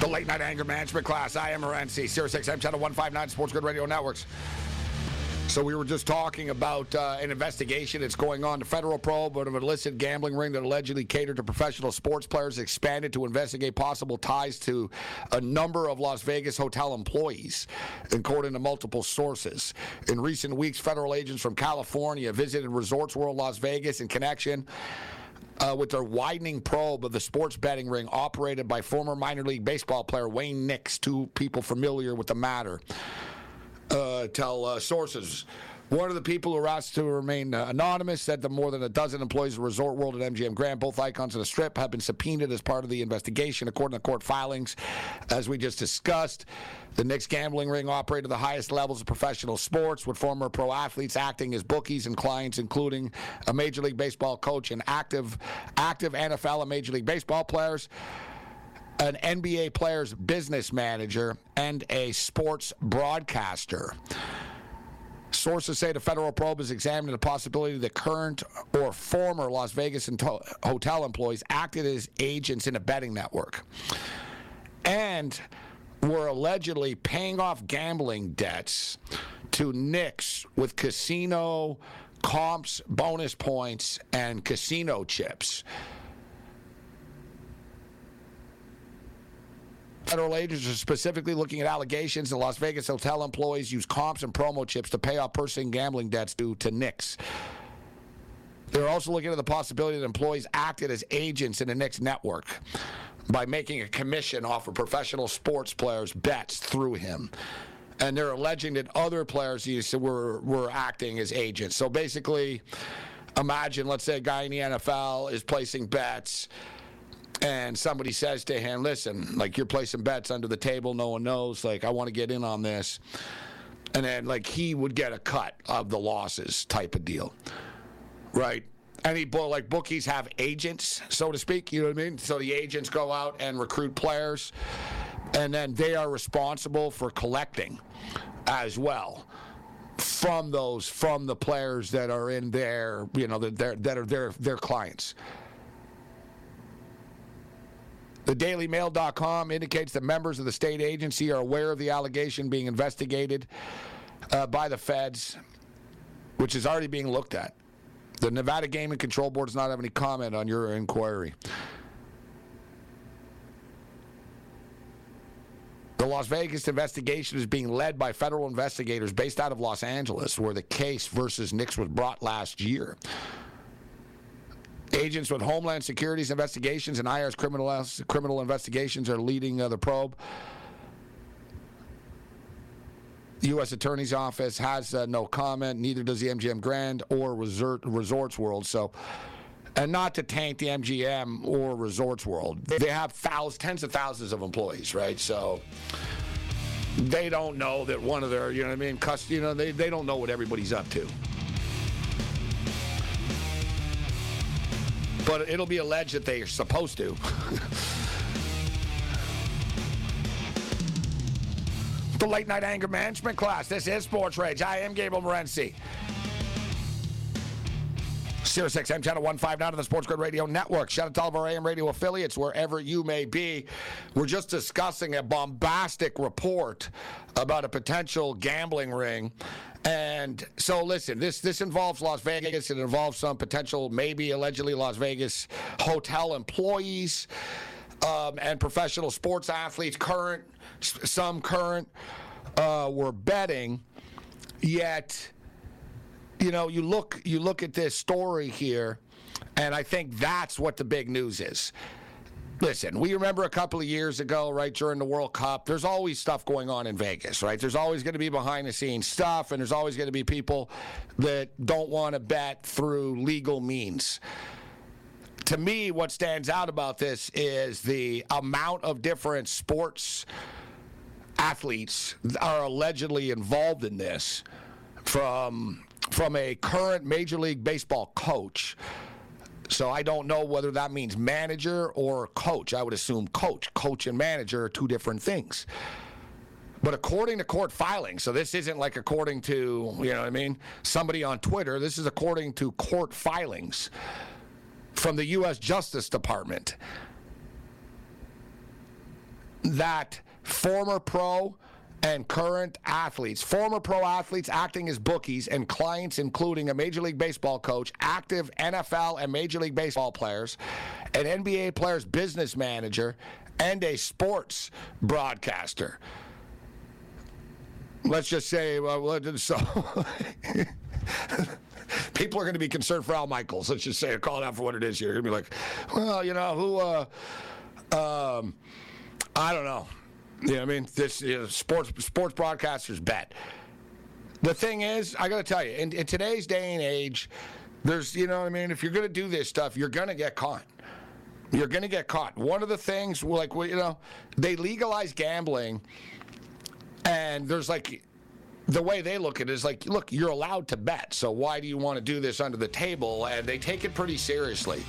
The late night anger management class. I am Morency, Sirius XM Channel 159 Sports Grid Radio Networks. So we were just talking about uh, an investigation that's going on. The federal probe of an illicit gambling ring that allegedly catered to professional sports players expanded to investigate possible ties to a number of Las Vegas hotel employees, according to multiple sources. In recent weeks, federal agents from California visited Resorts World Las Vegas in connection uh, with their widening probe of the sports betting ring operated by former minor league baseball player Wayne Nix, two people familiar with the matter, uh, tell uh, sources. One of the people who asked to remain uh, anonymous said that more than a dozen employees of Resort World and MGM Grand, both icons of the Strip, have been subpoenaed as part of the investigation, according to court filings. As we just discussed, the Nix gambling ring operated the highest levels of professional sports, with former pro athletes acting as bookies and clients, including a Major League Baseball coach and active, active NFL and Major League Baseball players an NBA player's business manager, and a sports broadcaster. Sources say the federal probe is examining the possibility that current or former Las Vegas hotel employees acted as agents in a betting network and were allegedly paying off gambling debts to Nix with casino comps, bonus points, and casino chips. Federal agents are specifically looking at allegations that Las Vegas hotel employees use comps and promo chips to pay off personal gambling debts due to Nix. They're also looking at the possibility that employees acted as agents in the Nix network by making a commission off of professional sports players' bets through him. And they're alleging that other players were, were acting as agents. So basically, imagine, let's say a guy in the NFL is placing bets and somebody says to him, "Listen, like you're placing bets under the table, no one knows. Like I want to get in on this," and then like he would get a cut of the losses, type of deal, right? Any like bookies have agents, so to speak. You know what I mean? So the agents go out and recruit players, and then they are responsible for collecting as well from those from the players that are in their you know that that are their their clients. The DailyMail.com indicates that members of the state agency are aware of the allegation being investigated uh, by the feds, which is already being looked at. The Nevada Gaming Control Board does not have any comment on your inquiry. The Las Vegas investigation is being led by federal investigators based out of Los Angeles, where the case versus Nix was brought last year. Agents with Homeland Security's investigations and IRS criminal, criminal investigations are leading uh, the probe. The U.S. Attorney's Office has uh, no comment. Neither does the MGM Grand or Resort, Resorts World. So, and not to taint the MGM or Resorts World, they have thousands, tens of thousands of employees, right? So they don't know that one of their, you know what I mean? Cust- you know, they, they don't know what everybody's up to. But it'll be alleged that they are supposed to. the late night anger management class. This is Sports Rage. I am Gabriel Morency. Sirius XM channel 159 of the Sports Grid Radio Network. Shout out to all of our AM radio affiliates wherever you may be. We're just discussing a bombastic report about a potential gambling ring. And so listen, this this involves Las Vegas. It involves some potential, maybe allegedly Las Vegas hotel employees um, and professional sports athletes, current, some current, uh, were betting. Yet you know, you look you look at this story here, and I think that's what the big news is. Listen, we remember a couple of years ago, right, during the World Cup, there's always stuff going on in Vegas, right? There's always going to be behind the scenes stuff, and there's always going to be people that don't want to bet through legal means. To me, what stands out about this is the amount of different sports athletes are allegedly involved in this from from a current Major League Baseball coach. So I don't know whether that means manager or coach. I would assume coach. Coach and manager are two different things. But according to court filings, so this isn't like according to, you know what I mean, somebody on Twitter, this is according to court filings from the U.S. Justice Department that former pro and current athletes, former pro athletes acting as bookies, and clients, including a Major League Baseball coach, active NFL and Major League Baseball players, an NBA player's business manager, and a sports broadcaster. Let's just say, well, so. People are going to be concerned for Al Michaels. Let's just say, call it out for what it is. You're going to be like, well, you know, who, uh, um, I don't know. You know what I mean? This you know, sports sports broadcasters bet. The thing is, I got to tell you, in, in today's day and age, there's you know what I mean. If you're going to do this stuff, you're going to get caught. You're going to get caught. One of the things, like you know, they legalize gambling, and there's like the way they look at it is like, look, you're allowed to bet, so why do you want to do this under the table? And they take it pretty seriously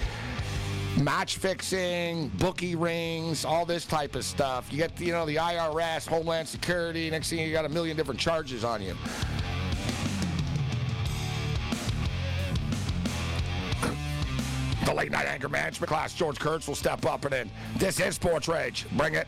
match fixing, bookie rings, all this type of stuff. You get, you know, the IRS, Homeland Security. Next thing you got a million different charges on you. The late night anger management class, George Kurtz will step up and in. This is Sports Rage. Bring it.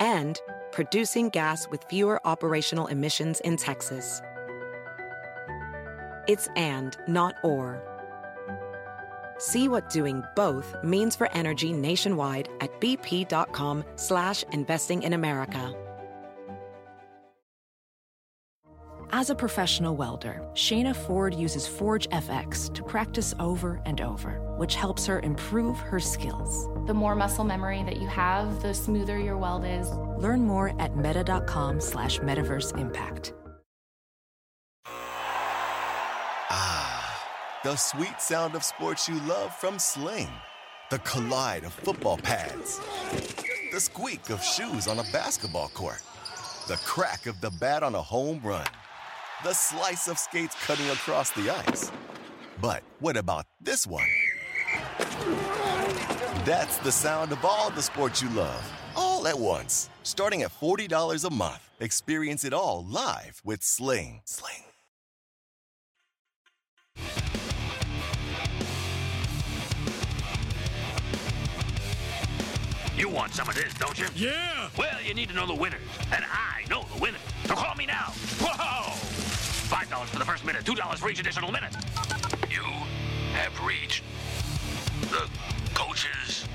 and producing gas with fewer operational emissions in Texas. It's and, not or. See what doing both means for energy nationwide at bp.com slash investing in America. As a professional welder, Shayna Ford uses Forge FX to practice over and over, which helps her improve her skills. The more muscle memory that you have, the smoother your weld is. Learn more at meta.com slash metaverse impact. Ah, the sweet sound of sports you love from Sling. The collide of football pads. The squeak of shoes on a basketball court. The crack of the bat on a home run the slice of skates cutting across the ice. But what about this one? That's the sound of all the sports you love, all at once. Starting at $40 a month, experience it all live with Sling. Sling. You want some of this, don't you? Yeah! Well, you need to know the winners, and I know the winners. So call me now. Whoa! $5 for the first minute, $2 for each additional minute. You have reached the coach's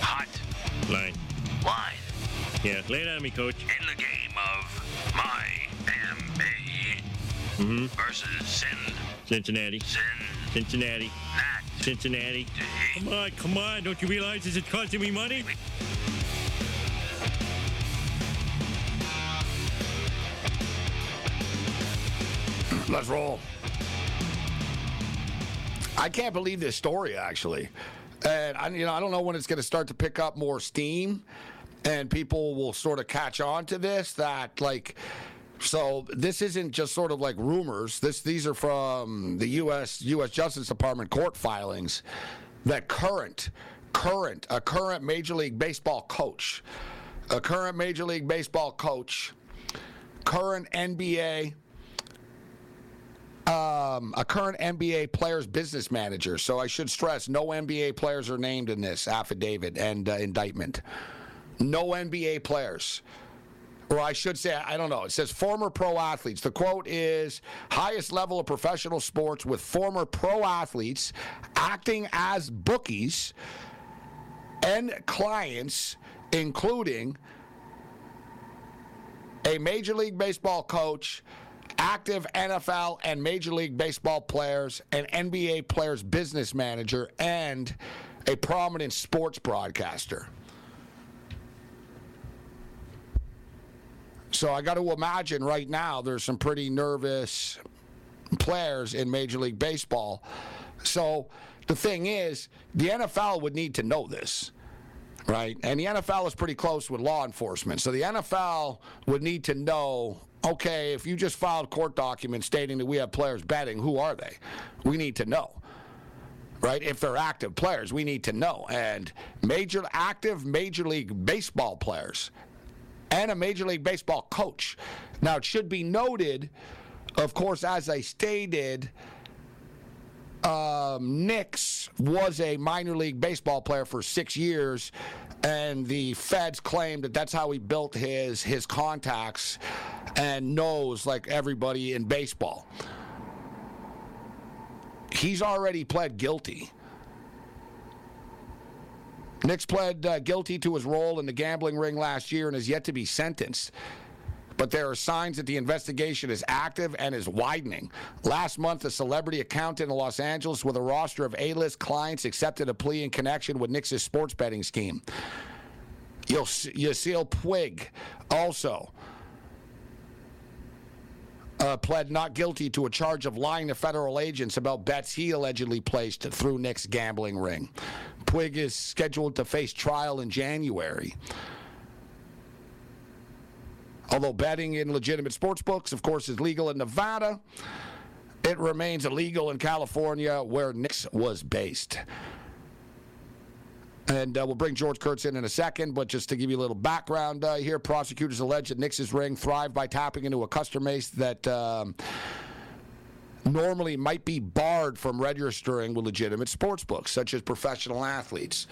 hot line. Line. Yeah, lay it on me, coach. In the game of Miami mm-hmm. versus Sin. Cincinnati. Sin. Cincinnati. That Cincinnati. Come on, come on. Don't you realize this is costing me money? Let's roll. I can't believe this story actually, and I, you know I don't know when it's going to start to pick up more steam, and people will sort of catch on to this. That like, so this isn't just sort of like rumors. This these are from the U.S. U.S. Justice Department court filings that current current a current Major League Baseball coach, a current Major League Baseball coach, current NBA um, a current NBA player's business manager. So I should stress no NBA players are named in this affidavit and uh, indictment. No NBA players. Or I should say, I don't know. It says former pro athletes. The quote is highest level of professional sports with former pro athletes acting as bookies and clients, including a Major League Baseball coach active NFL and Major League Baseball players, an NBA players business manager, and a prominent sports broadcaster. So I got to imagine right now there's some pretty nervous players in Major League Baseball. So the thing is, the NFL would need to know this right? And the NFL is pretty close with law enforcement. So the NFL would need to know okay, if you just filed court documents stating that we have players betting, who are they? We need to know. Right? If they're active players, we need to know. And major active Major League Baseball players and a Major League Baseball coach. Now, it should be noted, of course, as I stated, um, Nix was a minor league baseball player for six years, and the feds claimed that that's how he built his his contacts and knows like everybody in baseball. He's already pled guilty. Nix pled uh, guilty to his role in the gambling ring last year and is yet to be sentenced but there are signs that the investigation is active and is widening. Last month, a celebrity accountant in Los Angeles with a roster of A-list clients accepted a plea in connection with Nix's sports betting scheme. Yasiel Puig also uh, pled not guilty to a charge of lying to federal agents about bets he allegedly placed through Nix's gambling ring. Puig is scheduled to face trial in January. Although betting in legitimate sports books, of course, is legal in Nevada, it remains illegal in California, where Nix was based. And uh, we'll bring George Kurtz in in a second, but just to give you a little background uh, here, prosecutors allege that Nix's ring thrived by tapping into a customer base that. Um, normally might be barred from registering with legitimate sports books, such as professional athletes.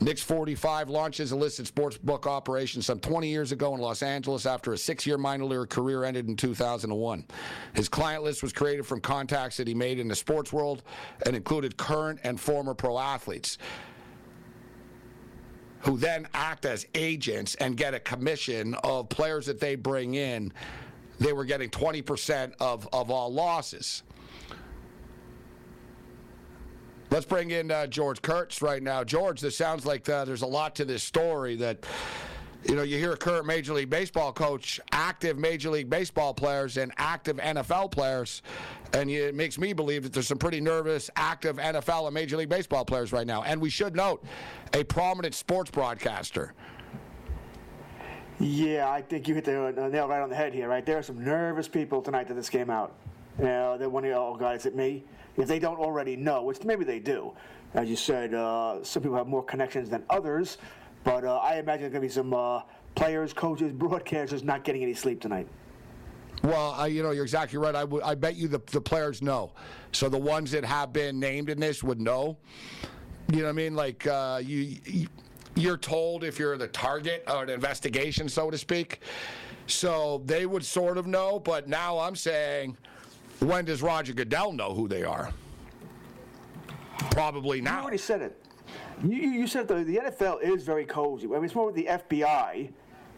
Nix 45 launches his illicit sports book operation some 20 years ago in Los Angeles after a six year minor league career ended in 2001. His client list was created from contacts that he made in the sports world and included current and former pro athletes who then act as agents and get a commission of players that they bring in. They were getting 20% of, of all losses. Let's bring in uh, George Kurtz right now. George, this sounds like uh, there's a lot to this story that, you know, you hear a current Major League Baseball coach, active Major League Baseball players, and active NFL players. And it makes me believe that there's some pretty nervous, active NFL and Major League Baseball players right now. And we should note a prominent sports broadcaster. Yeah, I think you hit the nail right on the head here, right? There are some nervous people tonight that this came out. You know, that one of y'all guys at me if they don't already know, which maybe they do. As you said, uh, some people have more connections than others, but uh, I imagine there's going to be some uh, players, coaches, broadcasters not getting any sleep tonight. Well, you know, you're exactly right. I, w- I bet you the, the players know. So the ones that have been named in this would know. You know what I mean? Like uh, you, you, you're told if you're the target of an investigation, so to speak. So they would sort of know, but now I'm saying when does Roger Goodell know who they are? Probably now. You already said it. You, you said the, the NFL is very cozy. I mean, it's more with the FBI.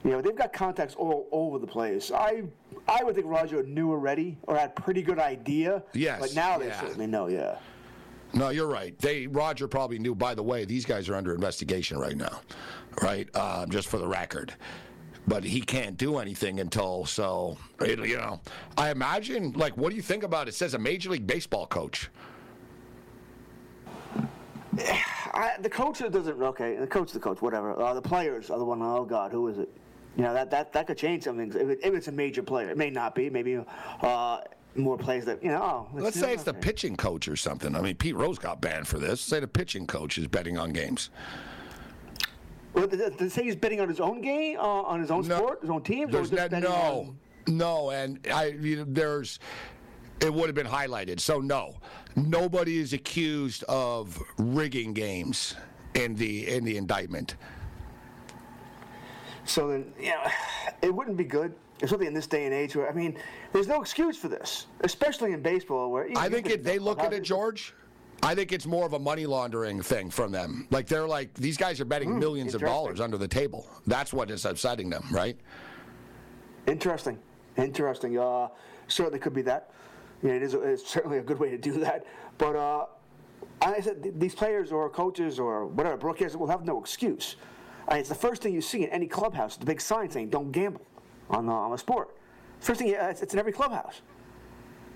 You know, they've got contacts all over the place. I I would think Roger knew already or had a pretty good idea. Yes. But now they yeah. certainly know, yeah. No, you're right. They Roger probably knew. By the way, these guys are under investigation right now, right? Um, just for the record, but he can't do anything until so. It, you know, I imagine. Like, what do you think about it? it says a Major League Baseball coach. I, the coach doesn't. Okay, the coach, the coach, whatever. Uh, the players are the one. Oh God, who is it? You know that that that could change something if, it, if it's a major player. It may not be. Maybe. Uh, more players that you know. Oh, let's, let's say it's the pitching coach or something. I mean, Pete Rose got banned for this. Say the pitching coach is betting on games. Well, did they say he's betting on his own game, uh, on his own no, sport, his own team? There's no, on... no, and I you know, there's it would have been highlighted. So no, nobody is accused of rigging games in the in the indictment. So then, yeah, it wouldn't be good especially in this day and age where I mean, there's no excuse for this, especially in baseball where I think it, they look at it, George. I think it's more of a money laundering thing from them. Like they're like these guys are betting mm, millions of dollars under the table. That's what is upsetting them, right? Interesting, interesting. Uh, certainly could be that. It is. It's certainly a good way to do that. But uh, I said these players or coaches or whatever broadcasters will have no excuse. I mean, it's the first thing you see in any clubhouse, the big sign saying "Don't gamble." on the, on the sport. First thing, it's, it's in every clubhouse.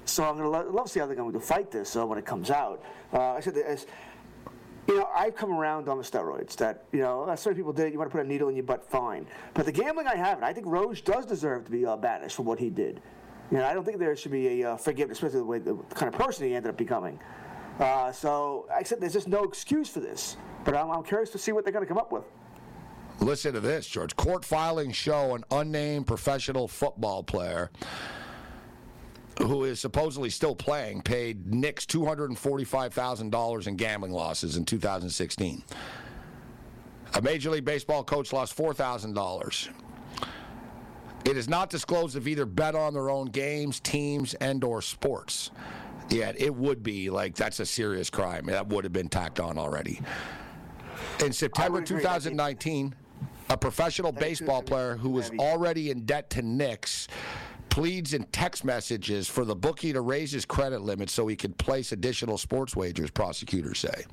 So I'm going to love to see how they're going to fight this uh, when it comes out. Uh, I said, you know, I've come around on the steroids. That you know, certain people did. You want to put a needle in your butt, fine. But the gambling, I haven't. I think Rose does deserve to be uh, banished for what he did. You know, I don't think there should be a uh, forgiveness, especially the way the kind of person he ended up becoming. Uh, so I said, there's just no excuse for this. But I'm, I'm curious to see what they're going to come up with. Listen to this, George. Court filings show an unnamed professional football player who is supposedly still playing paid Nix $245,000 in gambling losses in 2016. A Major League Baseball coach lost $4,000. It is not disclosed if either bet on their own games, teams, and or sports. Yet it would be like that's a serious crime. That would have been tacked on already. In September 2019, a professional baseball player who was already in debt to Nix pleads in text messages for the bookie to raise his credit limit so he could place additional sports wagers, prosecutors say.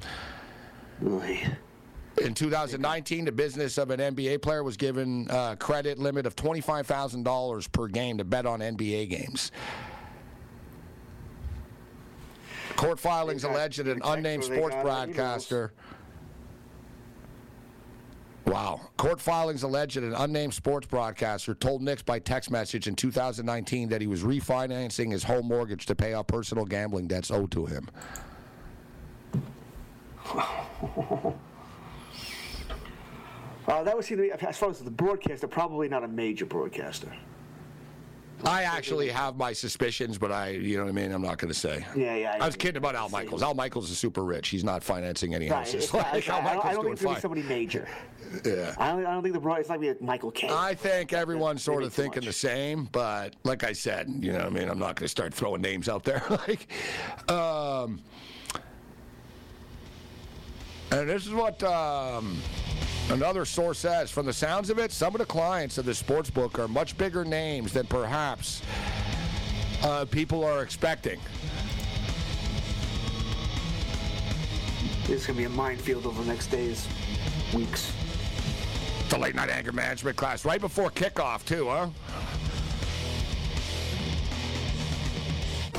In 2019, the business of an NBA player was given a credit limit of $25,000 per game to bet on NBA games. Court filings allege that an unnamed sports broadcaster Wow. Court filings allege that an unnamed sports broadcaster told Nix by text message in 2019 that he was refinancing his home mortgage to pay off personal gambling debts owed to him. uh, that would seem to be, as far as the broadcaster, probably not a major broadcaster. I actually have my suspicions, but I, you know what I mean. I'm not going to say. Yeah, yeah. I, I was kidding about Al Michaels. Al Michaels is super rich. He's not financing any houses. Like, Al I, don't, I don't think it's going to be somebody major. yeah. I don't, I don't think the broad. It's like Michael Kay. I think everyone's sort of thinking the same, but like I said, you know, what I mean, I'm not going to start throwing names out there. like, um, and this is what. Um, Another source says, from the sounds of it, some of the clients of the sports book are much bigger names than perhaps uh, people are expecting. This is going to be a minefield over the next days, weeks. The late night anger management class, right before kickoff, too, huh?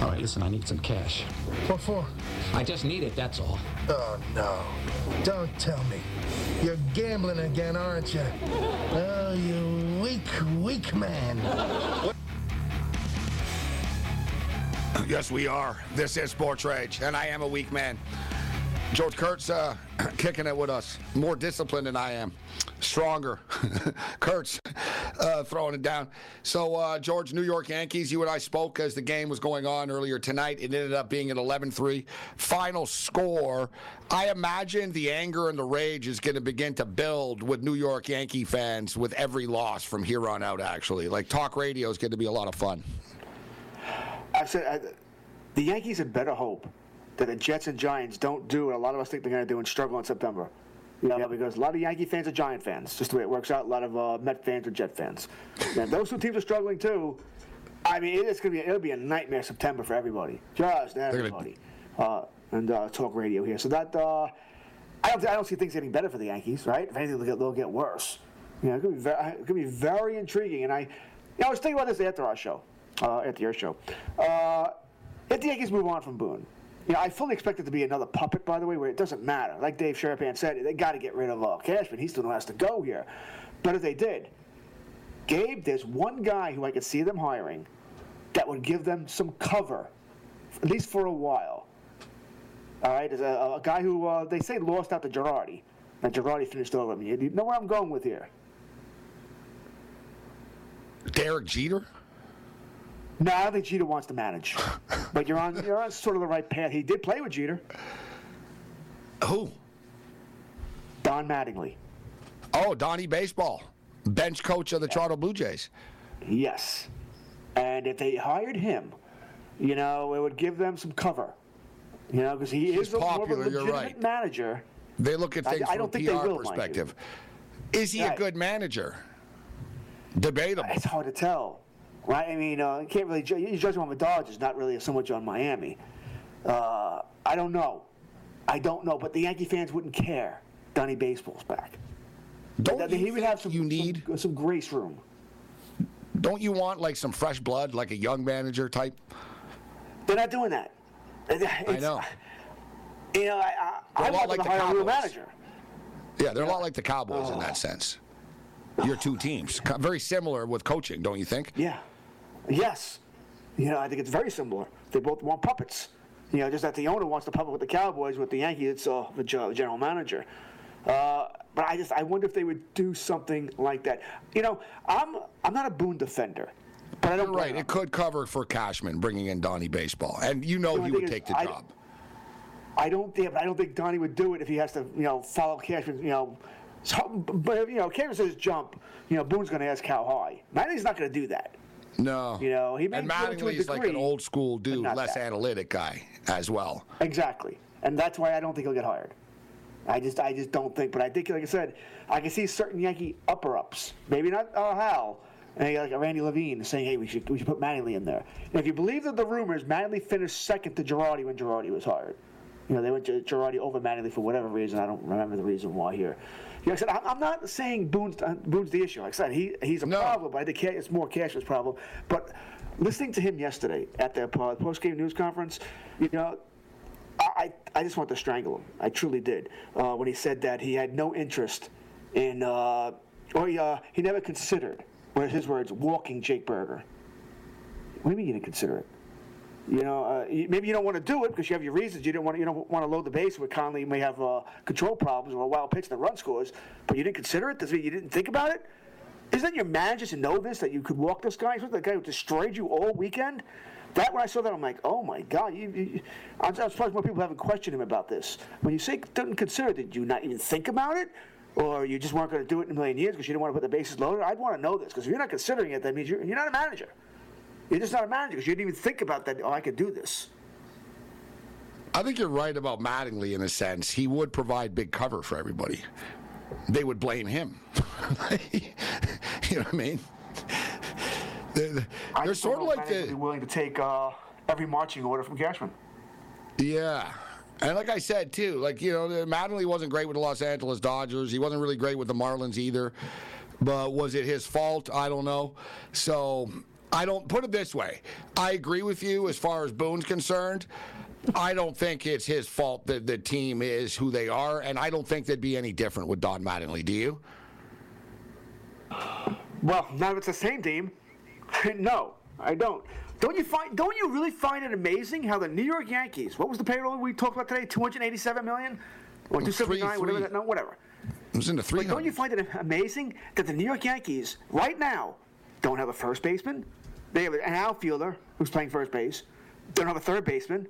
All right, listen, I need some cash. What for? I just need it, that's all. Oh, no. Don't tell me. You're gambling again, aren't you? Oh, you weak, weak man. Yes, we are. This is Sports Rage, and I am a weak man. George Kurtz uh, kicking it with us. More disciplined than I am. Stronger. Kurtz uh, throwing it down. So, uh, George, New York Yankees, you and I spoke as the game was going on earlier tonight. It ended up being an 11 3 final score. I imagine the anger and the rage is going to begin to build with New York Yankee fans with every loss from here on out, actually. Like, talk radio is going to be a lot of fun. I said I, the Yankees had better hope that the Jets and Giants don't do what a lot of us think they're going to do and struggle in September. You know, because a lot of Yankee fans are Giant fans, just the way it works out. A lot of uh, Met fans are Jet fans. and those two teams are struggling too. I mean, it's going to be it'll be a nightmare September for everybody, just everybody. Uh, and uh, talk radio here, so that uh, I don't I don't see things getting better for the Yankees, right? If anything, they'll get, they'll get worse. You know, it could be very, it could be very intriguing. And I, you know, I was thinking about this after our show, uh, at the air show. Uh, if the Yankees move on from Boone, you know, I fully expect it to be another puppet, by the way, where it doesn't matter. Like Dave Sherapan said, they got to get rid of uh, Cashman. He still has to go here. But if they did, Gabe, there's one guy who I could see them hiring that would give them some cover, at least for a while. All right, there's a, a guy who uh, they say lost out to Girardi, and Girardi finished over him. You know where I'm going with here? Derek Jeter? No, I don't think Jeter wants to manage. but you're on you're on sort of the right path. He did play with Jeter. Who? Don Mattingly. Oh, Donnie Baseball, bench coach of the Toronto Blue Jays. Yes. And if they hired him, you know, it would give them some cover. You know, because he He's is a, a popular, you're legitimate right. manager. They look at things I from don't a PR will, perspective. Is he a good manager? Debatable. It's hard to tell, right? I mean, uh, you can't really ju- you judge him on the Dodgers, not really so much on Miami. Uh, I don't know. I don't know, but the Yankee fans wouldn't care. Donnie Baseball's back. Don't you he would have some, you need some, some grace room. Don't you want like some fresh blood, like a young manager type? They're not doing that. I know. You know, I, I, I want like to the hire a real manager. Yeah, they're a lot like the Cowboys in Oh. that sense. Your two teams, very similar with coaching, don't you think? Yeah. Yes. You know, I think it's very similar. They both want puppets. You know, just that the owner wants to puppet with the Cowboys, with the Yankees, it's uh, the general manager. Uh, but I just, I wonder if they would do something like that. You know, I'm, I'm not a Boone defender, but I don't. You're right. It could cover for Cashman bringing in Donnie Baseball, and you know only he would take the I- job. I don't think, I don't think Donnie would do it if he has to, you know, follow Cashman. You know, so, but you know, Cashman says jump. You know, Boone's going to ask how high. Mattingly's not going to do that. No. You know, he may and do it to a Mattingly's like an old school dude, less that. analytic guy as well. Exactly, and that's why I don't think he'll get hired. I just, I just don't think. But I think, like I said, I can see certain Yankee upper ups. Maybe not uh, Hal, and like Randy Levine saying, "Hey, we should, we should put Mattingly in there." And if you believe that the rumors, Mattingly finished second to Girardi when Girardi was hired. You know, they went to Girardi over Mattingly for whatever reason. I don't remember the reason why here. You know, I said, I'm, not saying Boone's, uh, Boone's the issue. Like I said, he, he's a problem, but I think it's more Cashman's problem. But listening to him yesterday at the post game news conference, you know, I, I just want to strangle him. I truly did. Uh, when he said that he had no interest in, uh, or he, uh, he never considered, were his words, walking Jake Burger. What do you mean you didn't consider it? You know, uh, maybe you don't want to do it because you have your reasons. You didn't want to, you don't want to load the base where Conley may have uh, control problems or a wild pitch that run scores, but you didn't consider it. Does mean you didn't think about it? Isn't your manager to know this that you could walk this guy? Isn't the guy who destroyed you all weekend? That when I saw that, I'm like, oh my god! You, you, I'm, I'm surprised more people haven't questioned him about this. When you say didn't consider, did you not even think about it, or you just weren't going to do it in a million years because you didn't want to put the bases loaded? I'd want to know this because if you're not considering it, that means you're, you're not a manager. You're just not a manager because you didn't even think about that. Oh, I could do this. I think you're right about Mattingly in a sense. He would provide big cover for everybody. They would blame him. you know what I mean? They're, they're don't sort of like be the willing to take uh, every marching order from Cashman. yeah. And like I said too, like you know, Mattingly wasn't great with the Los Angeles Dodgers. He wasn't really great with the Marlins either. But was it his fault? I don't know. So I don't put it this way. I agree with you as far as Boone's concerned. I don't think it's his fault that the team is who they are, and I don't think they'd be any different with Don Mattingly. Do you? Well, now it's the same team. no, I don't. Don't you find? Don't you really find it amazing how the New York Yankees? What was the payroll we talked about today? Two hundred eighty-seven million, or two seventy-nine, whatever. three. That, no, whatever. It was in the three don't you find it amazing that the New York Yankees right now don't have a first baseman? They have an outfielder who's playing first base. They don't have a third baseman.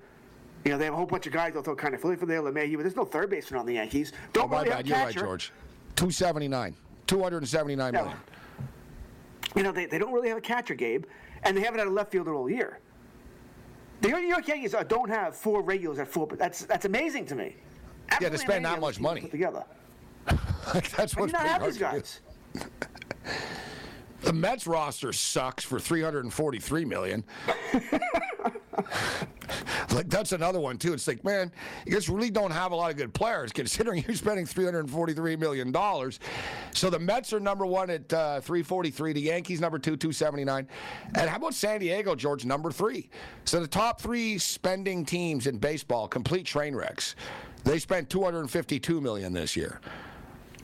You know, they have a whole bunch of guys they'll throw kind of Philly for there, LeMahieu, but there's no third baseman on the Yankees. Don't Oh, my bad. You're right. George. 279. 279 Yeah. million. You know, they, they don't really have a catcher, Gabe, and they haven't had a left fielder all year. The New York Yankees uh, don't have four regulars at four. That's that's amazing to me. Yeah, to spend that much money. put together. That's what's you not have these guys? The Mets roster sucks for 343 million. like that's another one too. It's like, man, you guys really don't have a lot of good players considering you're spending 343 million dollars. So the Mets are number one at uh, 343. The Yankees number two, 279. And how about San Diego, George, number three? So the top three spending teams in baseball, complete train wrecks. They spent 252 million this year.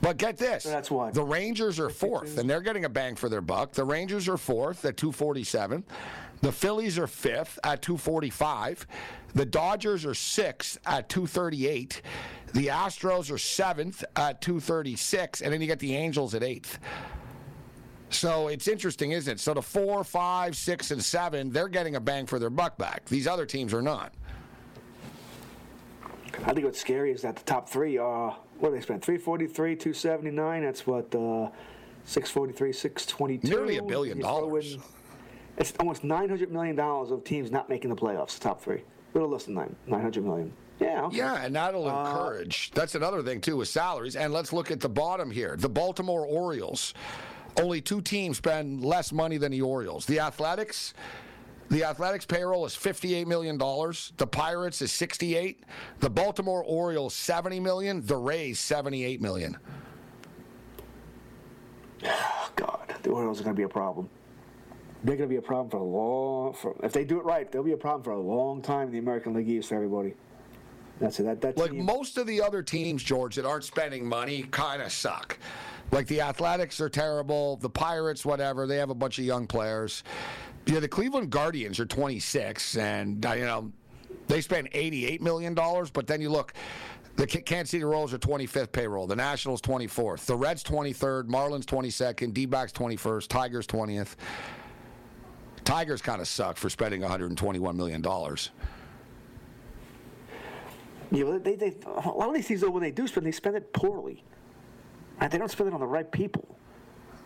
But get this. that's what? The Rangers are fourth, and they're getting a bang for their buck. The Rangers are fourth at 247. The Phillies are fifth at 245. The Dodgers are sixth at 238. The Astros are seventh at 236. And then you get the Angels at eighth. So it's interesting, isn't it? So the four, five, six, and seven, they're getting a bang for their buck back. These other teams are not. I think what's scary is that the top three are what do they spend? Three forty-three, two seventy-nine. That's what uh, 643, 622. Nearly a billion dollars. It's almost nine hundred million dollars of teams not making the playoffs. The top three, a little less than nine, nine hundred million. Yeah. Okay. Yeah, and that'll Uh, encourage. That's another thing too with salaries. And let's look at the bottom here. The Baltimore Orioles. Only two teams spend less money than the Orioles. The Athletics. The Athletics payroll is $58 million. The Pirates is 68. The Baltimore Orioles 70 million. The Rays 78 million. Oh, God, the Orioles are going to be a problem. They're going to be a problem for a long. For, if they do it right, they'll be a problem for a long time in the American League East. For everybody. That's it. That that Like team. most of the other teams, George, that aren't spending money kind of suck. Like the Athletics are terrible. The Pirates, whatever, they have a bunch of young players. Yeah, the Cleveland Guardians are 26, and uh, you know they spend 88 million dollars. But then you look, the Kansas City Royals are 25th payroll. The Nationals 24th. The Reds 23rd. Marlins 22nd. D-backs 21st. Tigers 20th. Tigers kind of suck for spending 121 million dollars. Yeah, well, they, they, a lot of these teams, though, when they do spend, they spend it poorly. They don't spend it on the right people.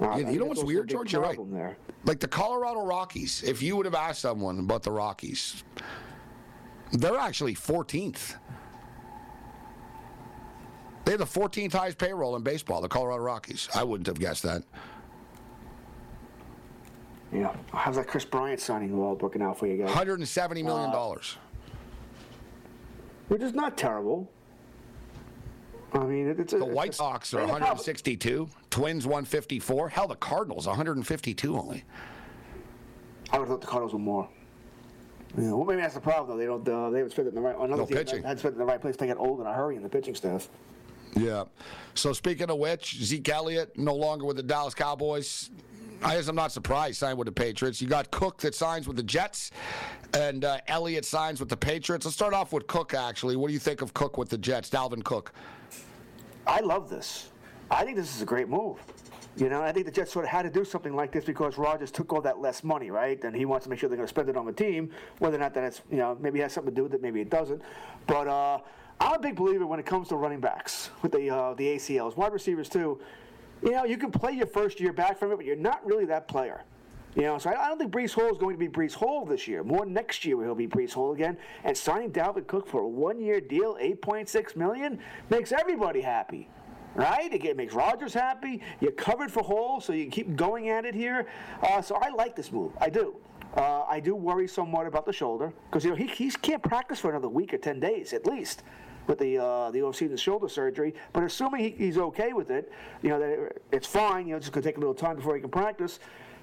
Uh, You, you know what's weird, George? You're right. There. Like the Colorado Rockies, if you would have asked someone about the Rockies, they're actually 14th. They have the 14th highest payroll in baseball, the Colorado Rockies. I wouldn't have guessed that. Yeah. How's that Kris Bryant signing all working out for you guys? $170 million. Uh, Which is not terrible. I mean, it, it's a, the White a- Sox are it's a 162, Twins 154. Hell, the Cardinals 152 only. I would have thought the Cardinals were more. Yeah, well, maybe that's the problem, though. They don't. Uh, they haven't spent it in the right. Another No team pitching. Had spent it in the right place. They get old in a hurry in the pitching staff. Yeah. So speaking of which, Zeke Elliott no longer with the Dallas Cowboys. I guess I'm not surprised. Signed with the Patriots. You got Cook that signs with the Jets, and uh, Elliott signs with the Patriots. Let's start off with Cook. Actually, what do you think of Cook with the Jets? Dalvin Cook. I love this. I think this is a great move. You know, I think the Jets sort of had to do something like this because Rodgers took all that less money, right? And he wants to make sure they're going to spend it on the team. Whether or not that it's, you know, maybe it has something to do with it, maybe it doesn't. But uh, I'm a big believer when it comes to running backs with the uh, the ACLs, wide receivers too. You know, you can play your first year back from it, but you're not really that player. You know, so I, don't think Breece Hall is going to be Breece Hall this year. More next year he'll be Breece Hall again. And signing Dalvin Cook for a one-year deal, 8.6 million, makes everybody happy right? It makes Rodgers happy. You're covered for Hall, so you can keep going at it here. Uh, so I like this move. I do. Uh, I do worry somewhat about the shoulder because you know he, he can't practice for another week or ten days at least with the uh, the off-season shoulder surgery. But assuming he, he's okay with it, you know that it's fine. You know, it's just gonna take a little time before he can practice.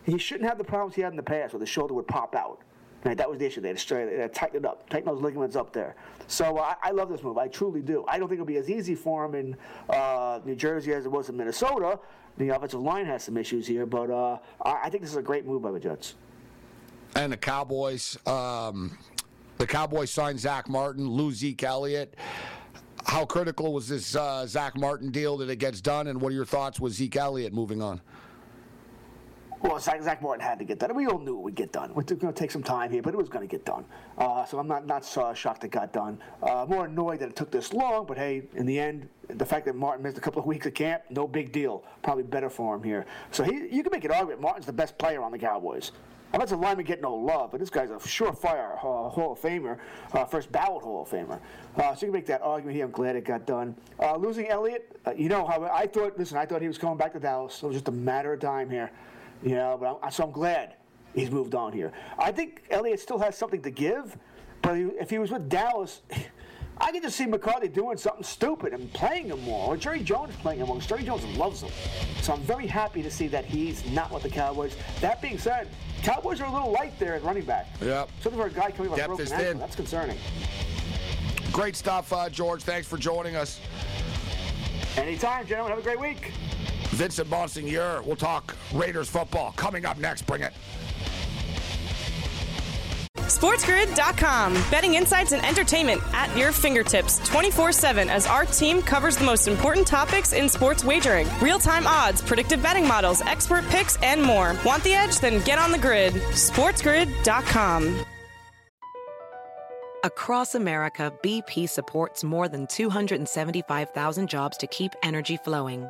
He shouldn't have the problems he had in the past where the shoulder would pop out. Right, that was the issue. They had to tighten it up, tighten those ligaments up there. So uh, I love this move. I truly do. I don't think it'll be as easy for him in uh, New Jersey as it was in Minnesota. The offensive line has some issues here, but uh, I think this is a great move by the Jets. And the Cowboys, um, the Cowboys signed Zach Martin, lose Zeke Elliott. How critical was this uh, Zach Martin deal that it gets done, and what are your thoughts with Zeke Elliott moving on? Well, Zach, Zach Martin had to get done. We all knew it would get done. It's going to take some time here, but it was going to get done. Uh, so I'm not not shocked it got done. Uh, more annoyed that it took this long, but hey, in the end, the fact that Martin missed a couple of weeks of camp, no big deal. Probably better for him here. So he, you can make an argument. Martin's the best player on the Cowboys. Offensive lineman get no love, but this guy's a surefire uh, Hall of Famer, uh, first ballot Hall of Famer. Uh, so you can make that argument here. I'm glad it got done. Uh, losing Elliott, uh, you know how I thought. Listen, I thought he was coming back to Dallas. It was just a matter of time here. You know, but I'm, so I'm glad he's moved on here. I think Elliott still has something to give, but if he was with Dallas. I can just see McCarthy doing something stupid and playing him more, or Jerry Jones playing him more. Jerry Jones loves him. So I'm very happy to see that he's not with the Cowboys. That being said, Cowboys are a little light there at running back. Yep. Something for a guy coming off Depth broken ankle. thin. That's concerning. Great stuff, uh, George. Thanks for joining us. Anytime, gentlemen. Have a great week. Vincent Bonsignore. We'll talk Raiders football coming up next. Bring it. SportsGrid.com. Betting insights and entertainment at your fingertips 24 7 as our team covers the most important topics in sports wagering real time odds, predictive betting models, expert picks, and more. Want the edge? Then get on the grid. SportsGrid.com. Across America, BP supports more than 275,000 jobs to keep energy flowing.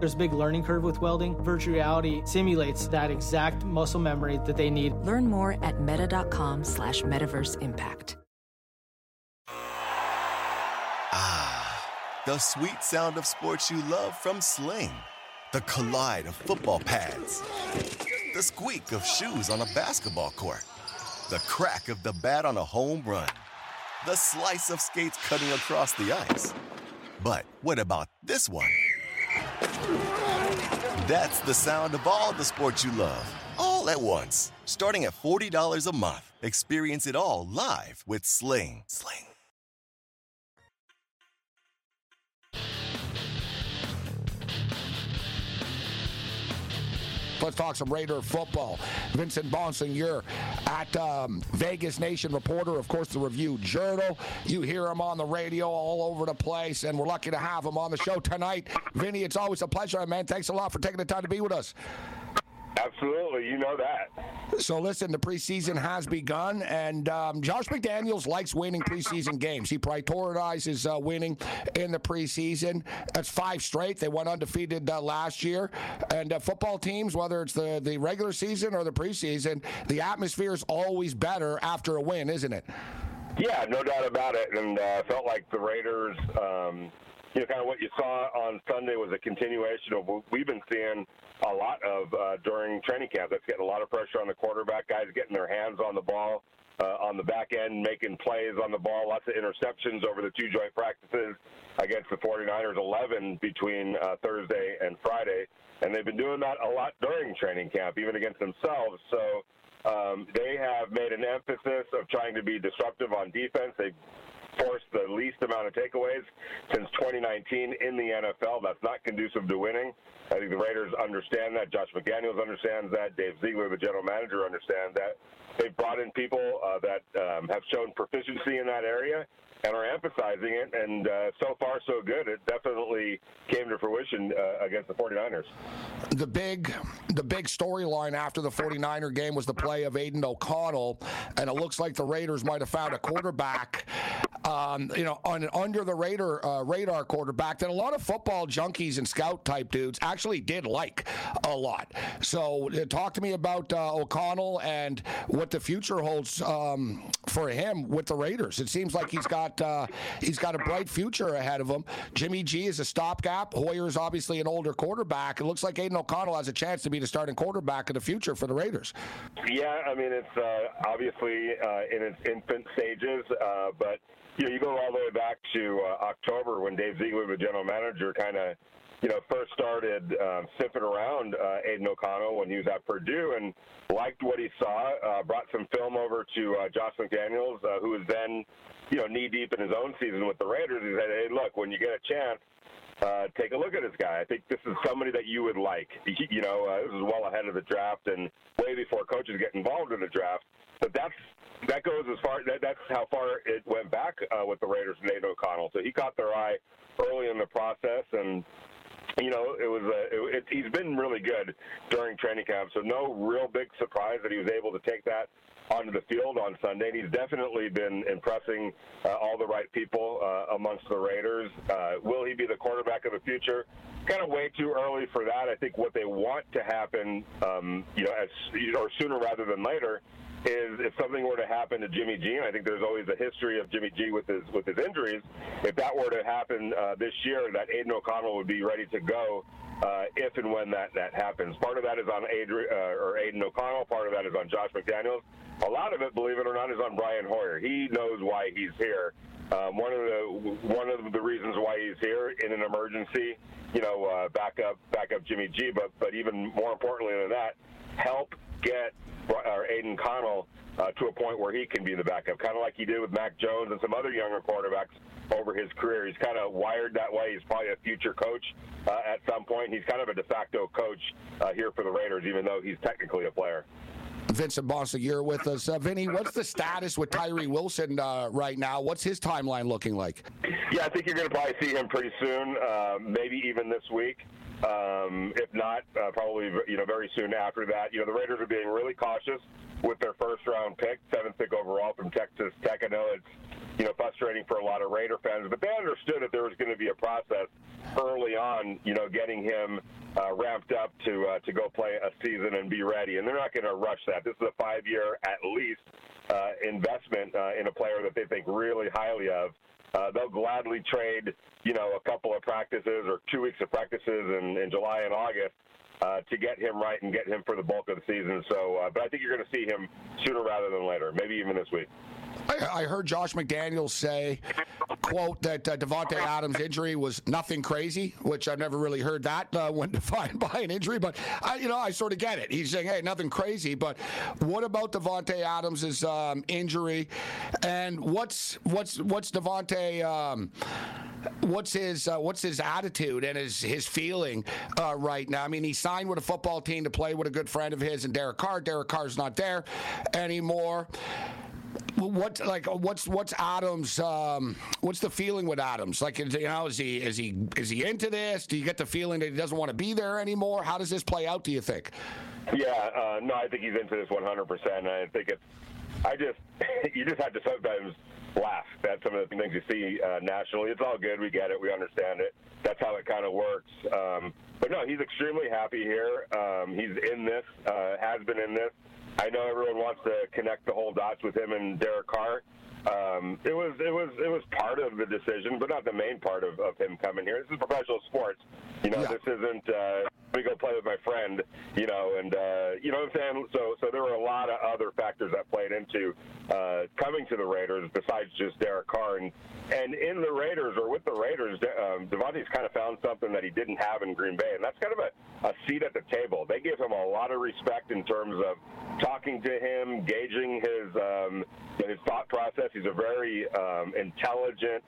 There's a big learning curve with welding. Virtual reality simulates that exact muscle memory that they need. Learn more at meta.com slash metaverse impact. Ah, the sweet sound of sports you love from Sling. The collide of football pads. The squeak of shoes on a basketball court. The crack of the bat on a home run. The slice of skates cutting across the ice. But what about this one? That's the sound of all the sports you love, all at once. Starting at $40 a month. Experience it all live with Sling. Sling. Let's talk some Raider football. Vincent Bonsignore at um, Vegas Nation reporter, of course, the Review Journal. You hear him on the radio all over the place, and we're lucky to have him on the show tonight. Vinny, it's always a pleasure, man. Thanks a lot for taking the time to be with us. Absolutely, you know that. So listen, the preseason has begun, and um, Josh McDaniels likes winning preseason games. He prioritizes uh, winning in the preseason. That's five straight. They went undefeated uh, last year, and uh, football teams, whether it's the the regular season or the preseason, the atmosphere is always better after a win, isn't it? Yeah, no doubt about it. And uh, felt like the Raiders, um, you know, kind of what you saw on Sunday was a continuation of what we've been seeing a lot of uh, during training camp. That's getting a lot of pressure on the quarterback, guys getting their hands on the ball. Uh, on the back end, making plays on the ball, lots of interceptions over the two joint practices against the 49ers, 11 between uh, Thursday and Friday. and they've been doing that a lot during training camp, even against themselves. So um, they have made an emphasis of trying to be disruptive on defense. They've forced the least amount of takeaways since 2019 in the NFL. That's not conducive to winning. I think the Raiders understand that. Josh McDaniels understands that. Dave Ziegler, the general manager, understands that. They've brought in people uh, that um, have shown proficiency in that area and are emphasizing it. And uh, so far, so good. It definitely came to fruition uh, against the 49ers. The big, the big storyline after the 49er game was the play of Aidan O'Connell, and it looks like the Raiders might have found a quarterback, um, you know, on under the radar uh, radar quarterback that a lot of football junkies and scout type dudes actually did like a lot. So, uh, talk to me about uh, O'Connell and what the future holds um, for him with the Raiders. It seems like he's got got uh, he's got a bright future ahead of him. Jimmy G is a stopgap. Hoyer is obviously an older quarterback. It looks like Aidan O'Connell has a chance to be the starting quarterback in the future for the Raiders. Yeah, I mean it's uh, obviously uh, in its infant stages, uh, but you know you go all the way back to uh, October when Dave Ziegler, the general manager, kind of you know, first started um, sniffing around uh, Aidan O'Connell when he was at Purdue and liked what he saw. Uh, brought some film over to uh, Josh McDaniels, uh, who was then you know, knee deep in his own season with the Raiders. He said, "Hey, look, when you get a chance, uh, take a look at this guy. I think this is somebody that you would like. You know, uh, this is well ahead of the draft and way before coaches get involved in the draft. But that's that goes as far. That, that's how far it went back uh, with the Raiders Nate O'Connell. So he caught their eye early in the process, and you know, it was a, it, it, he's been really good during training camp. So no real big surprise that he was able to take that onto the field on Sunday. And he's definitely been impressing uh, all the right people uh, amongst the Raiders. Uh, will he be the quarterback of the future? Kind of way too early for that. I think what they want to happen, um, you know, as or sooner rather than later, is if something were to happen to Jimmy G, and I think there's always a history of Jimmy G with his with his injuries. If that were to happen uh, this year, that Aidan O'Connell would be ready to go uh, if and when that that happens. Part of that is on Adri- uh, or Aidan O'Connell. Part of that is on Josh McDaniels. A lot of it, believe it or not, is on Brian Hoyer. He knows why he's here. Um, one of the one of the reasons why he's here in an emergency, you know, uh, back up back up Jimmy G. But but even more importantly than that, help get or Aidan Connell uh, to a point where he can be the backup, kind of like he did with Mac Jones and some other younger quarterbacks over his career. He's kind of wired that way. He's probably a future coach uh, at some point. He's kind of a de facto coach uh, here for the Raiders, even though he's technically a player. Vincent Bonsignore with us. Uh, Vinny, what's the status with Tyree Wilson uh, right now? What's his timeline looking like? Yeah, I think you're going to probably see him pretty soon, uh, maybe even this week. Um, if not, uh, probably you know very soon after that. You know the Raiders are being really cautious with their first round pick, seventh pick overall from Texas Tech. I know it's you know frustrating for a lot of Raider fans, but they understood that there was going to be a process early on. You know, getting him uh, ramped up to uh, to go play a season and be ready, and they're not going to rush that. This is a five year at least uh, investment uh, in a player that they think really highly of. Uh, they'll gladly trade, you know, a couple of practices or two weeks of practices in, in July and August uh, to get him right and get him for the bulk of the season. So, but I think you're going to see him sooner rather than later, maybe even this week. I, I heard Josh McDaniels say, quote, that uh, Davante Adams' injury was nothing crazy, which I've never really heard that uh, when defined by an injury. But, I, you know, I sort of get it. He's saying, hey, nothing crazy. But what about Davante Adams' um, injury? And what's what's what's Davante? Um, what's his uh, what's his attitude and his his feeling uh, right now? I mean, he signed with a football team to play with a good friend of his and Derek Carr. Derek Carr's not there anymore what like what's what's Adams? Um, what's the feeling with Adams? Like, you know, is he is he is he into this? Do you get the feeling that he doesn't want to be there anymore? How does this play out? Do you think? Yeah, uh, no, I think he's into this 100. percent I think it's. I just you just have to sometimes laugh at some of the things you see uh, nationally. It's all good. We get it. We understand it. That's how it kind of works. Um, but no, he's extremely happy here. Um, he's in this. Uh, has been in this. I know everyone wants to connect the whole dots with him and Derek Carr. Um, it was it was it was part of the decision, but not the main part of, of him coming here. This is professional sports. You know, yeah. this isn't uh, me go play with my friend, you know, and uh, you know what I'm saying. So, so there were a lot of other factors that played into uh, coming to the Raiders besides just Derek Carr, and and in the Raiders or with the Raiders, um, Davante's kind of found something that he didn't have in Green Bay, and that's kind of a, a seat at the table. They gave him a lot of respect in terms of talking to him, gauging his um, his thought process. He's a very um, intelligent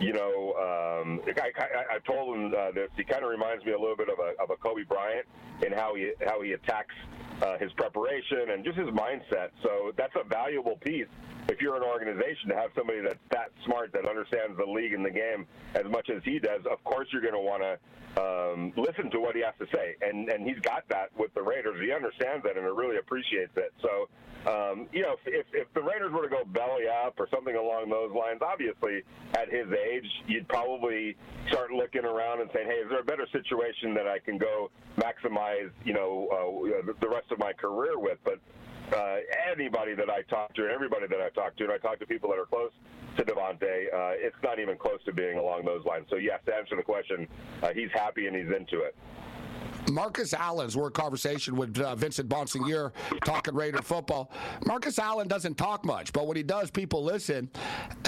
you know, um, I, I, I told him uh, this. He kind of reminds me a little bit of a, of a Kobe Bryant in how he how he attacks uh, his preparation and just his mindset. So that's a valuable piece if you're an organization to have somebody that's that smart that understands the league and the game as much as he does. Of course, you're going to want to um, listen to what he has to say, and and he's got that with the Raiders. He understands that and really appreciates it. So um, you know, if, if the Raiders were to go belly up or something along those lines, obviously at his age, you'd probably start looking around and saying, "Hey, is there a better situation that I can go maximize, you know, uh, the rest of my career with?" But uh, anybody that I talk to, everybody that I talk to, and I talk to people that are close to Davante, uh, it's not even close to being along those lines. So yes, to answer the question, uh, he's happy and he's into it. Marcus Allen's in conversation with uh, Vincent Bonsignore talking Raider football. Marcus Allen doesn't talk much, but when he does, people listen.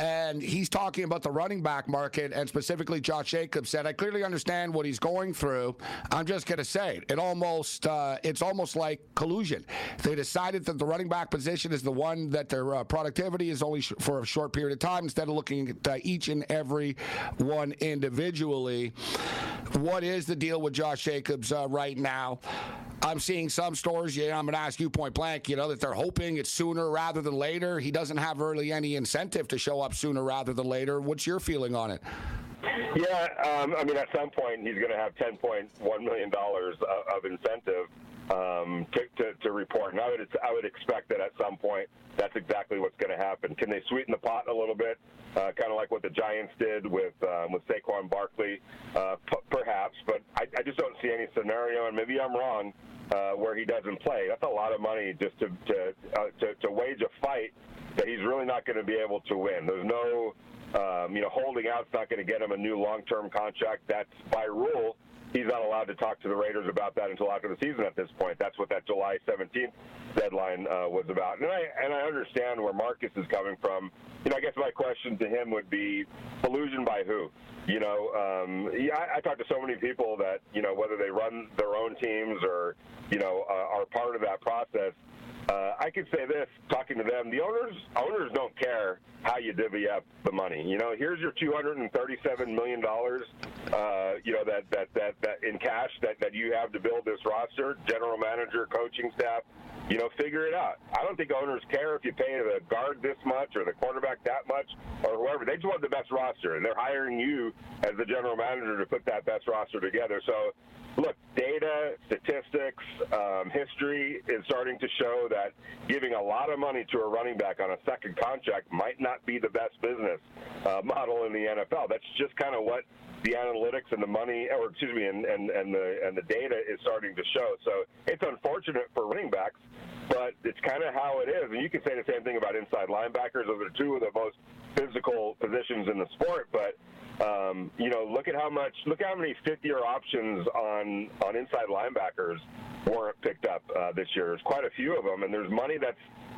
And he's talking about the running back market and specifically Josh Jacobs said, I clearly understand what he's going through. I'm just going to say it. It almost, uh, it's almost like collusion. They decided that the running back position is the one that their uh, productivity is only sh- for a short period of time instead of looking at uh, each and every one individually. What is the deal with Josh Jacobs? Uh, right now. I'm seeing some stores, yeah, I'm going to ask you point blank, you know, that they're hoping it's sooner rather than later. He doesn't have really any incentive to show up sooner rather than later. What's your feeling on it? Yeah, um, I mean, at some point he's going to have $10.1 million of incentive um, to, to, to, report. And I would, I would expect that at some point that's exactly what's going to happen. Can they sweeten the pot a little bit, uh, kind of like what the Giants did with um, with Saquon Barkley? Uh, p- perhaps, but I, I just don't see any scenario, and maybe I'm wrong, uh, where he doesn't play. That's a lot of money just to to, uh, to, to wage a fight that he's really not going to be able to win. There's no um, you know, holding out's not going to get him a new long-term contract. That's by rule he's not allowed to talk to the Raiders about that until after the season. At this point, that's what that July 17th deadline uh, was about. And I and I understand where Marcus is coming from. You know, I guess my question to him would be collusion by who? You know, um, I, I talk to so many people that you know whether they run their own teams or you know uh, are part of that process. Uh, I could say this, talking to them, the owners owners don't care how you divvy up the money. You know, here's your 237 million dollars, uh, you know that, that that that in cash that that you have to build this roster, general manager, coaching staff. You know, figure it out. I don't think owners care if you pay the guard this much or the quarterback that much or whoever. They just want the best roster, and they're hiring you as the general manager to put that best roster together. So look, data, statistics, um, history is starting to show that giving a lot of money to a running back on a second contract might not be the best business uh, model in the NFL. That's just kind of what the analytics and the money, or excuse me, and, and, and the and the data is starting to show. So it's unfortunate for running backs, but it's kind of how it is. And you can say the same thing about inside linebackers. Those are two of the most physical positions in the sport, but um, you know, look at how much, look how many fifth-year options on on inside linebackers weren't picked up uh, this year. There's quite a few of them, and there's money that's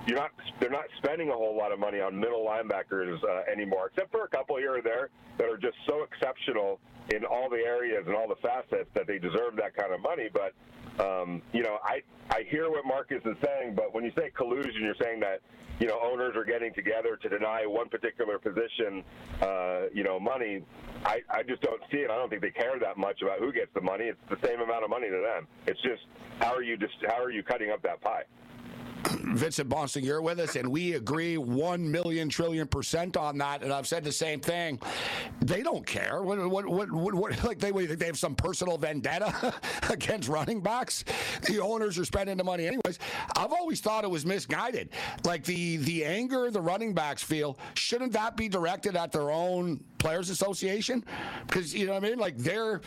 you're not they're not spending a whole lot of money on middle linebackers uh, anymore, except for a couple here or there that are just so exceptional in all the areas and all the facets that they deserve that kind of money. But um, you know, I I hear what Marcus is saying, but when you say collusion, you're saying that you know owners are getting together to deny one particular position, uh, you know, money. I, I just don't see it. I don't think they care that much about who gets the money. It's the same amount of money to them. It's just how are you just how are you cutting up that pie? Vincent Bonsignore with us, and we agree one million trillion percent on that. And I've said the same thing. They don't care. What, what, what, what, what like they, they have some personal vendetta against running backs. The owners are spending the money anyways. I've always thought it was misguided. Like the the anger the running backs feel, shouldn't that be directed at their own players association? Because you know what I mean. Like they're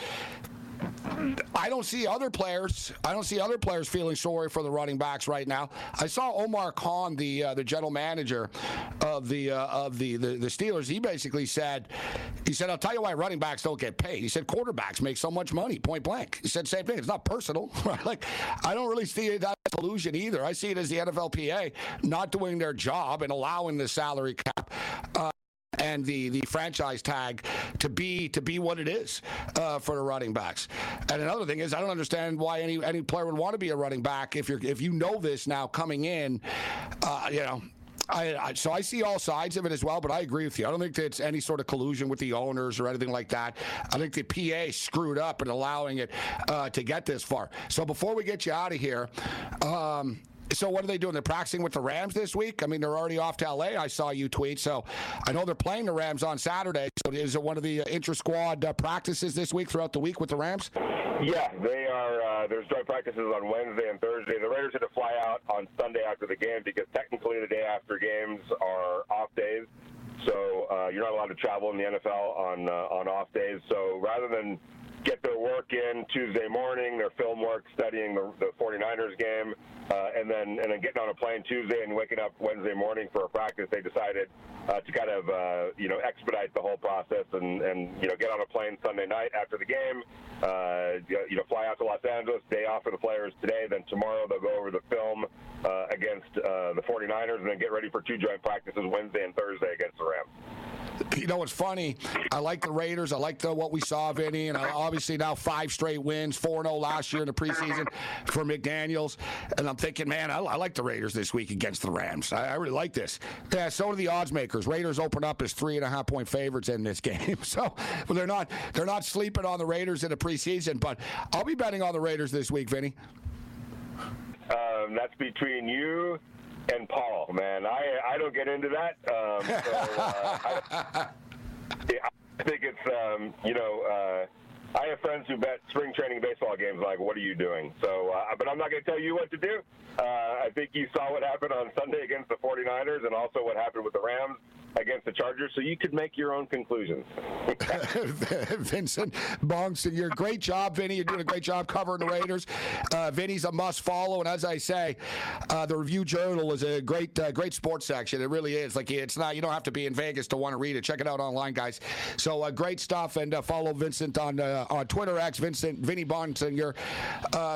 I don't see other players. I don't see other players feeling sorry for the running backs right now. I saw Omar Khan, the uh, the general manager of the uh, of the, the the Steelers. He basically said, he said, "I'll tell you why running backs don't get paid." He said, "Quarterbacks make so much money." Point blank. He said, "Same thing. It's not personal." like I don't really see that as collusion either. I see it as the NFLPA not doing their job and allowing the salary cap. Uh, and the the franchise tag to be to be what it is uh, for the running backs. And another thing is, I don't understand why any any player would want to be a running back if you're if you know this now coming in. Uh, you know, I, I, so I see all sides of it as well, but I agree with you. I don't think it's any sort of collusion with the owners or anything like that. I think the PA screwed up in allowing it uh, to get this far. So before we get you out of here, um, so what are they doing? They're practicing with the Rams this week. I mean, they're already off to LA. I saw you tweet. So I know they're playing the Rams on Saturday. So is it one of the uh, intra squad uh, practices this week throughout the week with the Rams? Yeah, they are. Uh, there's joint practices on Wednesday and Thursday. The Raiders had to fly out on Sunday after the game because technically the day after games are off days. So uh, you're not allowed to travel in the NFL on uh, on off days. So rather than get their work in Tuesday morning, their film work, studying the, the 49ers game, uh, and then and then getting on a plane Tuesday and waking up Wednesday morning for a practice. They decided uh, to kind of uh, you know expedite the whole process and and you know get on a plane Sunday night after the game. Uh, you know, fly out to Los Angeles, day off for the players today. Then tomorrow they'll go over the film uh, against uh, the 49ers, and then get ready for two joint practices Wednesday and Thursday against the Rams you know what's funny? I like the Raiders. I like the, what we saw, Vinny, and obviously now five straight wins, 4 and 0 last year in the preseason for McDaniels. And I'm thinking, man, I, I like the Raiders this week against the Rams. I, I, really like this. Yeah, so do the odds makers. Raiders open up as three and a half point favorites in this game. So well, they're not they're not sleeping on the Raiders in the preseason, but I'll be betting on the Raiders this week, Vinny. Um, that's between you and Paul, man. I I don't get into that. Um, so, uh, I, I, think it's um, you know. Uh, I have friends who bet spring training baseball games. Like, what are you doing? So, uh, but I'm not going to tell you what to do. Uh, I think you saw what happened on Sunday against the 49ers, and also what happened with the Rams against the Chargers, so you could make your own conclusions. Vincent Bonsignore a great job, Vinny. You're doing a great job covering the Raiders. Uh, Vinny's a must follow, and as I say, uh, the Review Journal is a great, uh, great sports section. It really is. Like it's not. You don't have to be in Vegas to want to read it. Check it out online, guys. So uh, great stuff, and follow Vincent on uh, on Twitter X, Vincent Vinny Bonsignore.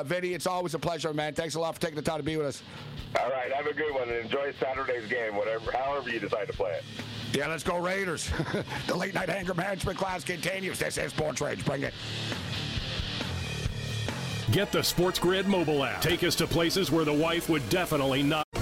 Vinny. It's always a pleasure, man. Thanks a lot for taking the time to be with us. All right, have a good one and enjoy Saturday's game, whatever, however you decide to play it. Yeah, let's go Raiders. the late night anger management class continues. This is Sports Rage. Bring it. Get the SportsGrid mobile app. Take us to places where the wife would definitely not.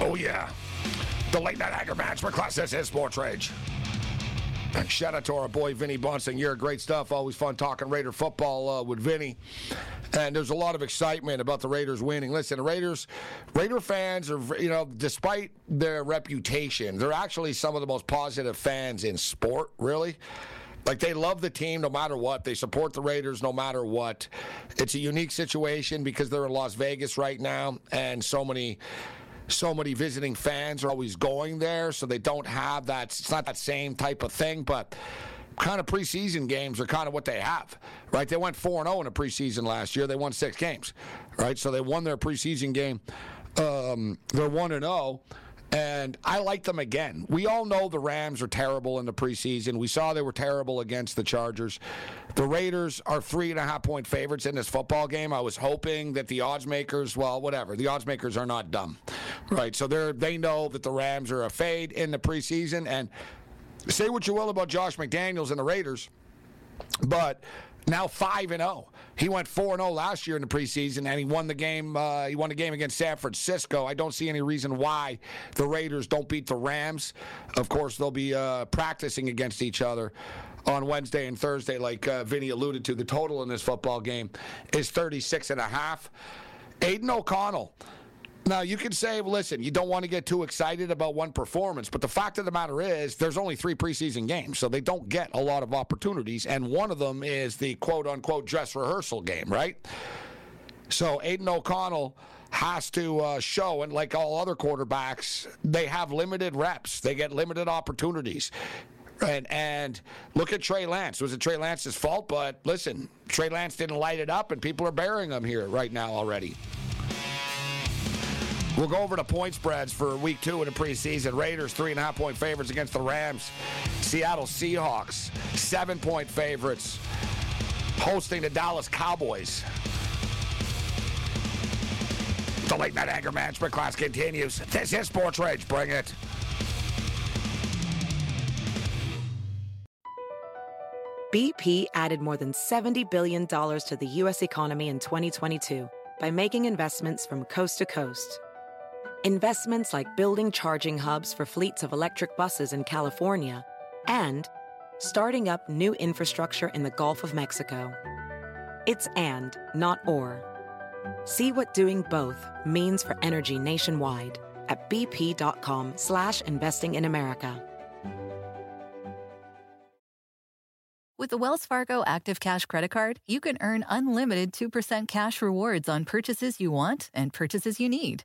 Oh, yeah. The late night anger management class. This is Sports Rage. Shout out to our boy Vinny Bonsignore. great stuff. Always fun talking Raider football uh, with Vinny. And there's a lot of excitement about the Raiders winning. Listen, the Raiders, Raider fans are, you know, despite their reputation, they're actually some of the most positive fans in sport, really. Like they love the team no matter what. They support the Raiders no matter what. It's a unique situation because they're in Las Vegas right now, and so many so many visiting fans are always going there, so they don't have that. It's not that same type of thing, but kind of preseason games are kind of what they have, right? They went 4 0 in a preseason last year. They won six games, right? So they won their preseason game. Um, they're 1 0. And I like them again. We all know the Rams are terrible in the preseason. We saw they were terrible against the Chargers. The Raiders are three and a half point favorites in this football game. I was hoping that the odds makers, well, whatever. The odds makers are not dumb, right? So they're they know that the Rams are a fade in the preseason. And say what you will about Josh McDaniels and the Raiders, but now five and zero. He went four and zero last year in the preseason, and he won the game. Uh, he won the game against San Francisco. I don't see any reason why the Raiders don't beat the Rams. Of course, they'll be uh, practicing against each other on Wednesday and Thursday, like uh, Vinny alluded to. The total in this football game is 36 and a half. Aidan O'Connell. Now, you can say, listen, you don't want to get too excited about one performance, but the fact of the matter is, there's only three preseason games, so they don't get a lot of opportunities, and one of them is the quote unquote dress rehearsal game, right? So, Aidan O'Connell has to uh, show, and like all other quarterbacks, they have limited reps, they get limited opportunities. And, and look at Trey Lance. Was it Trey Lance's fault? But listen, Trey Lance didn't light it up, and people are burying him here right now already. We'll go over to point spreads for week two in the preseason. Raiders, three and a half point favorites against the Rams. Seattle Seahawks, seven point favorites, hosting the Dallas Cowboys. The late night anger management class continues. This is Sports Rage. Bring it. BP added more than $70 billion to the U.S. economy in 2022 by making investments from coast to coast. Investments like building charging hubs for fleets of electric buses in California and starting up new infrastructure in the Gulf of Mexico. It's and, not or. See what doing both means for energy nationwide at bp.com slash investing in America. With the Wells Fargo Active Cash Credit Card, you can earn unlimited 2% cash rewards on purchases you want and purchases you need.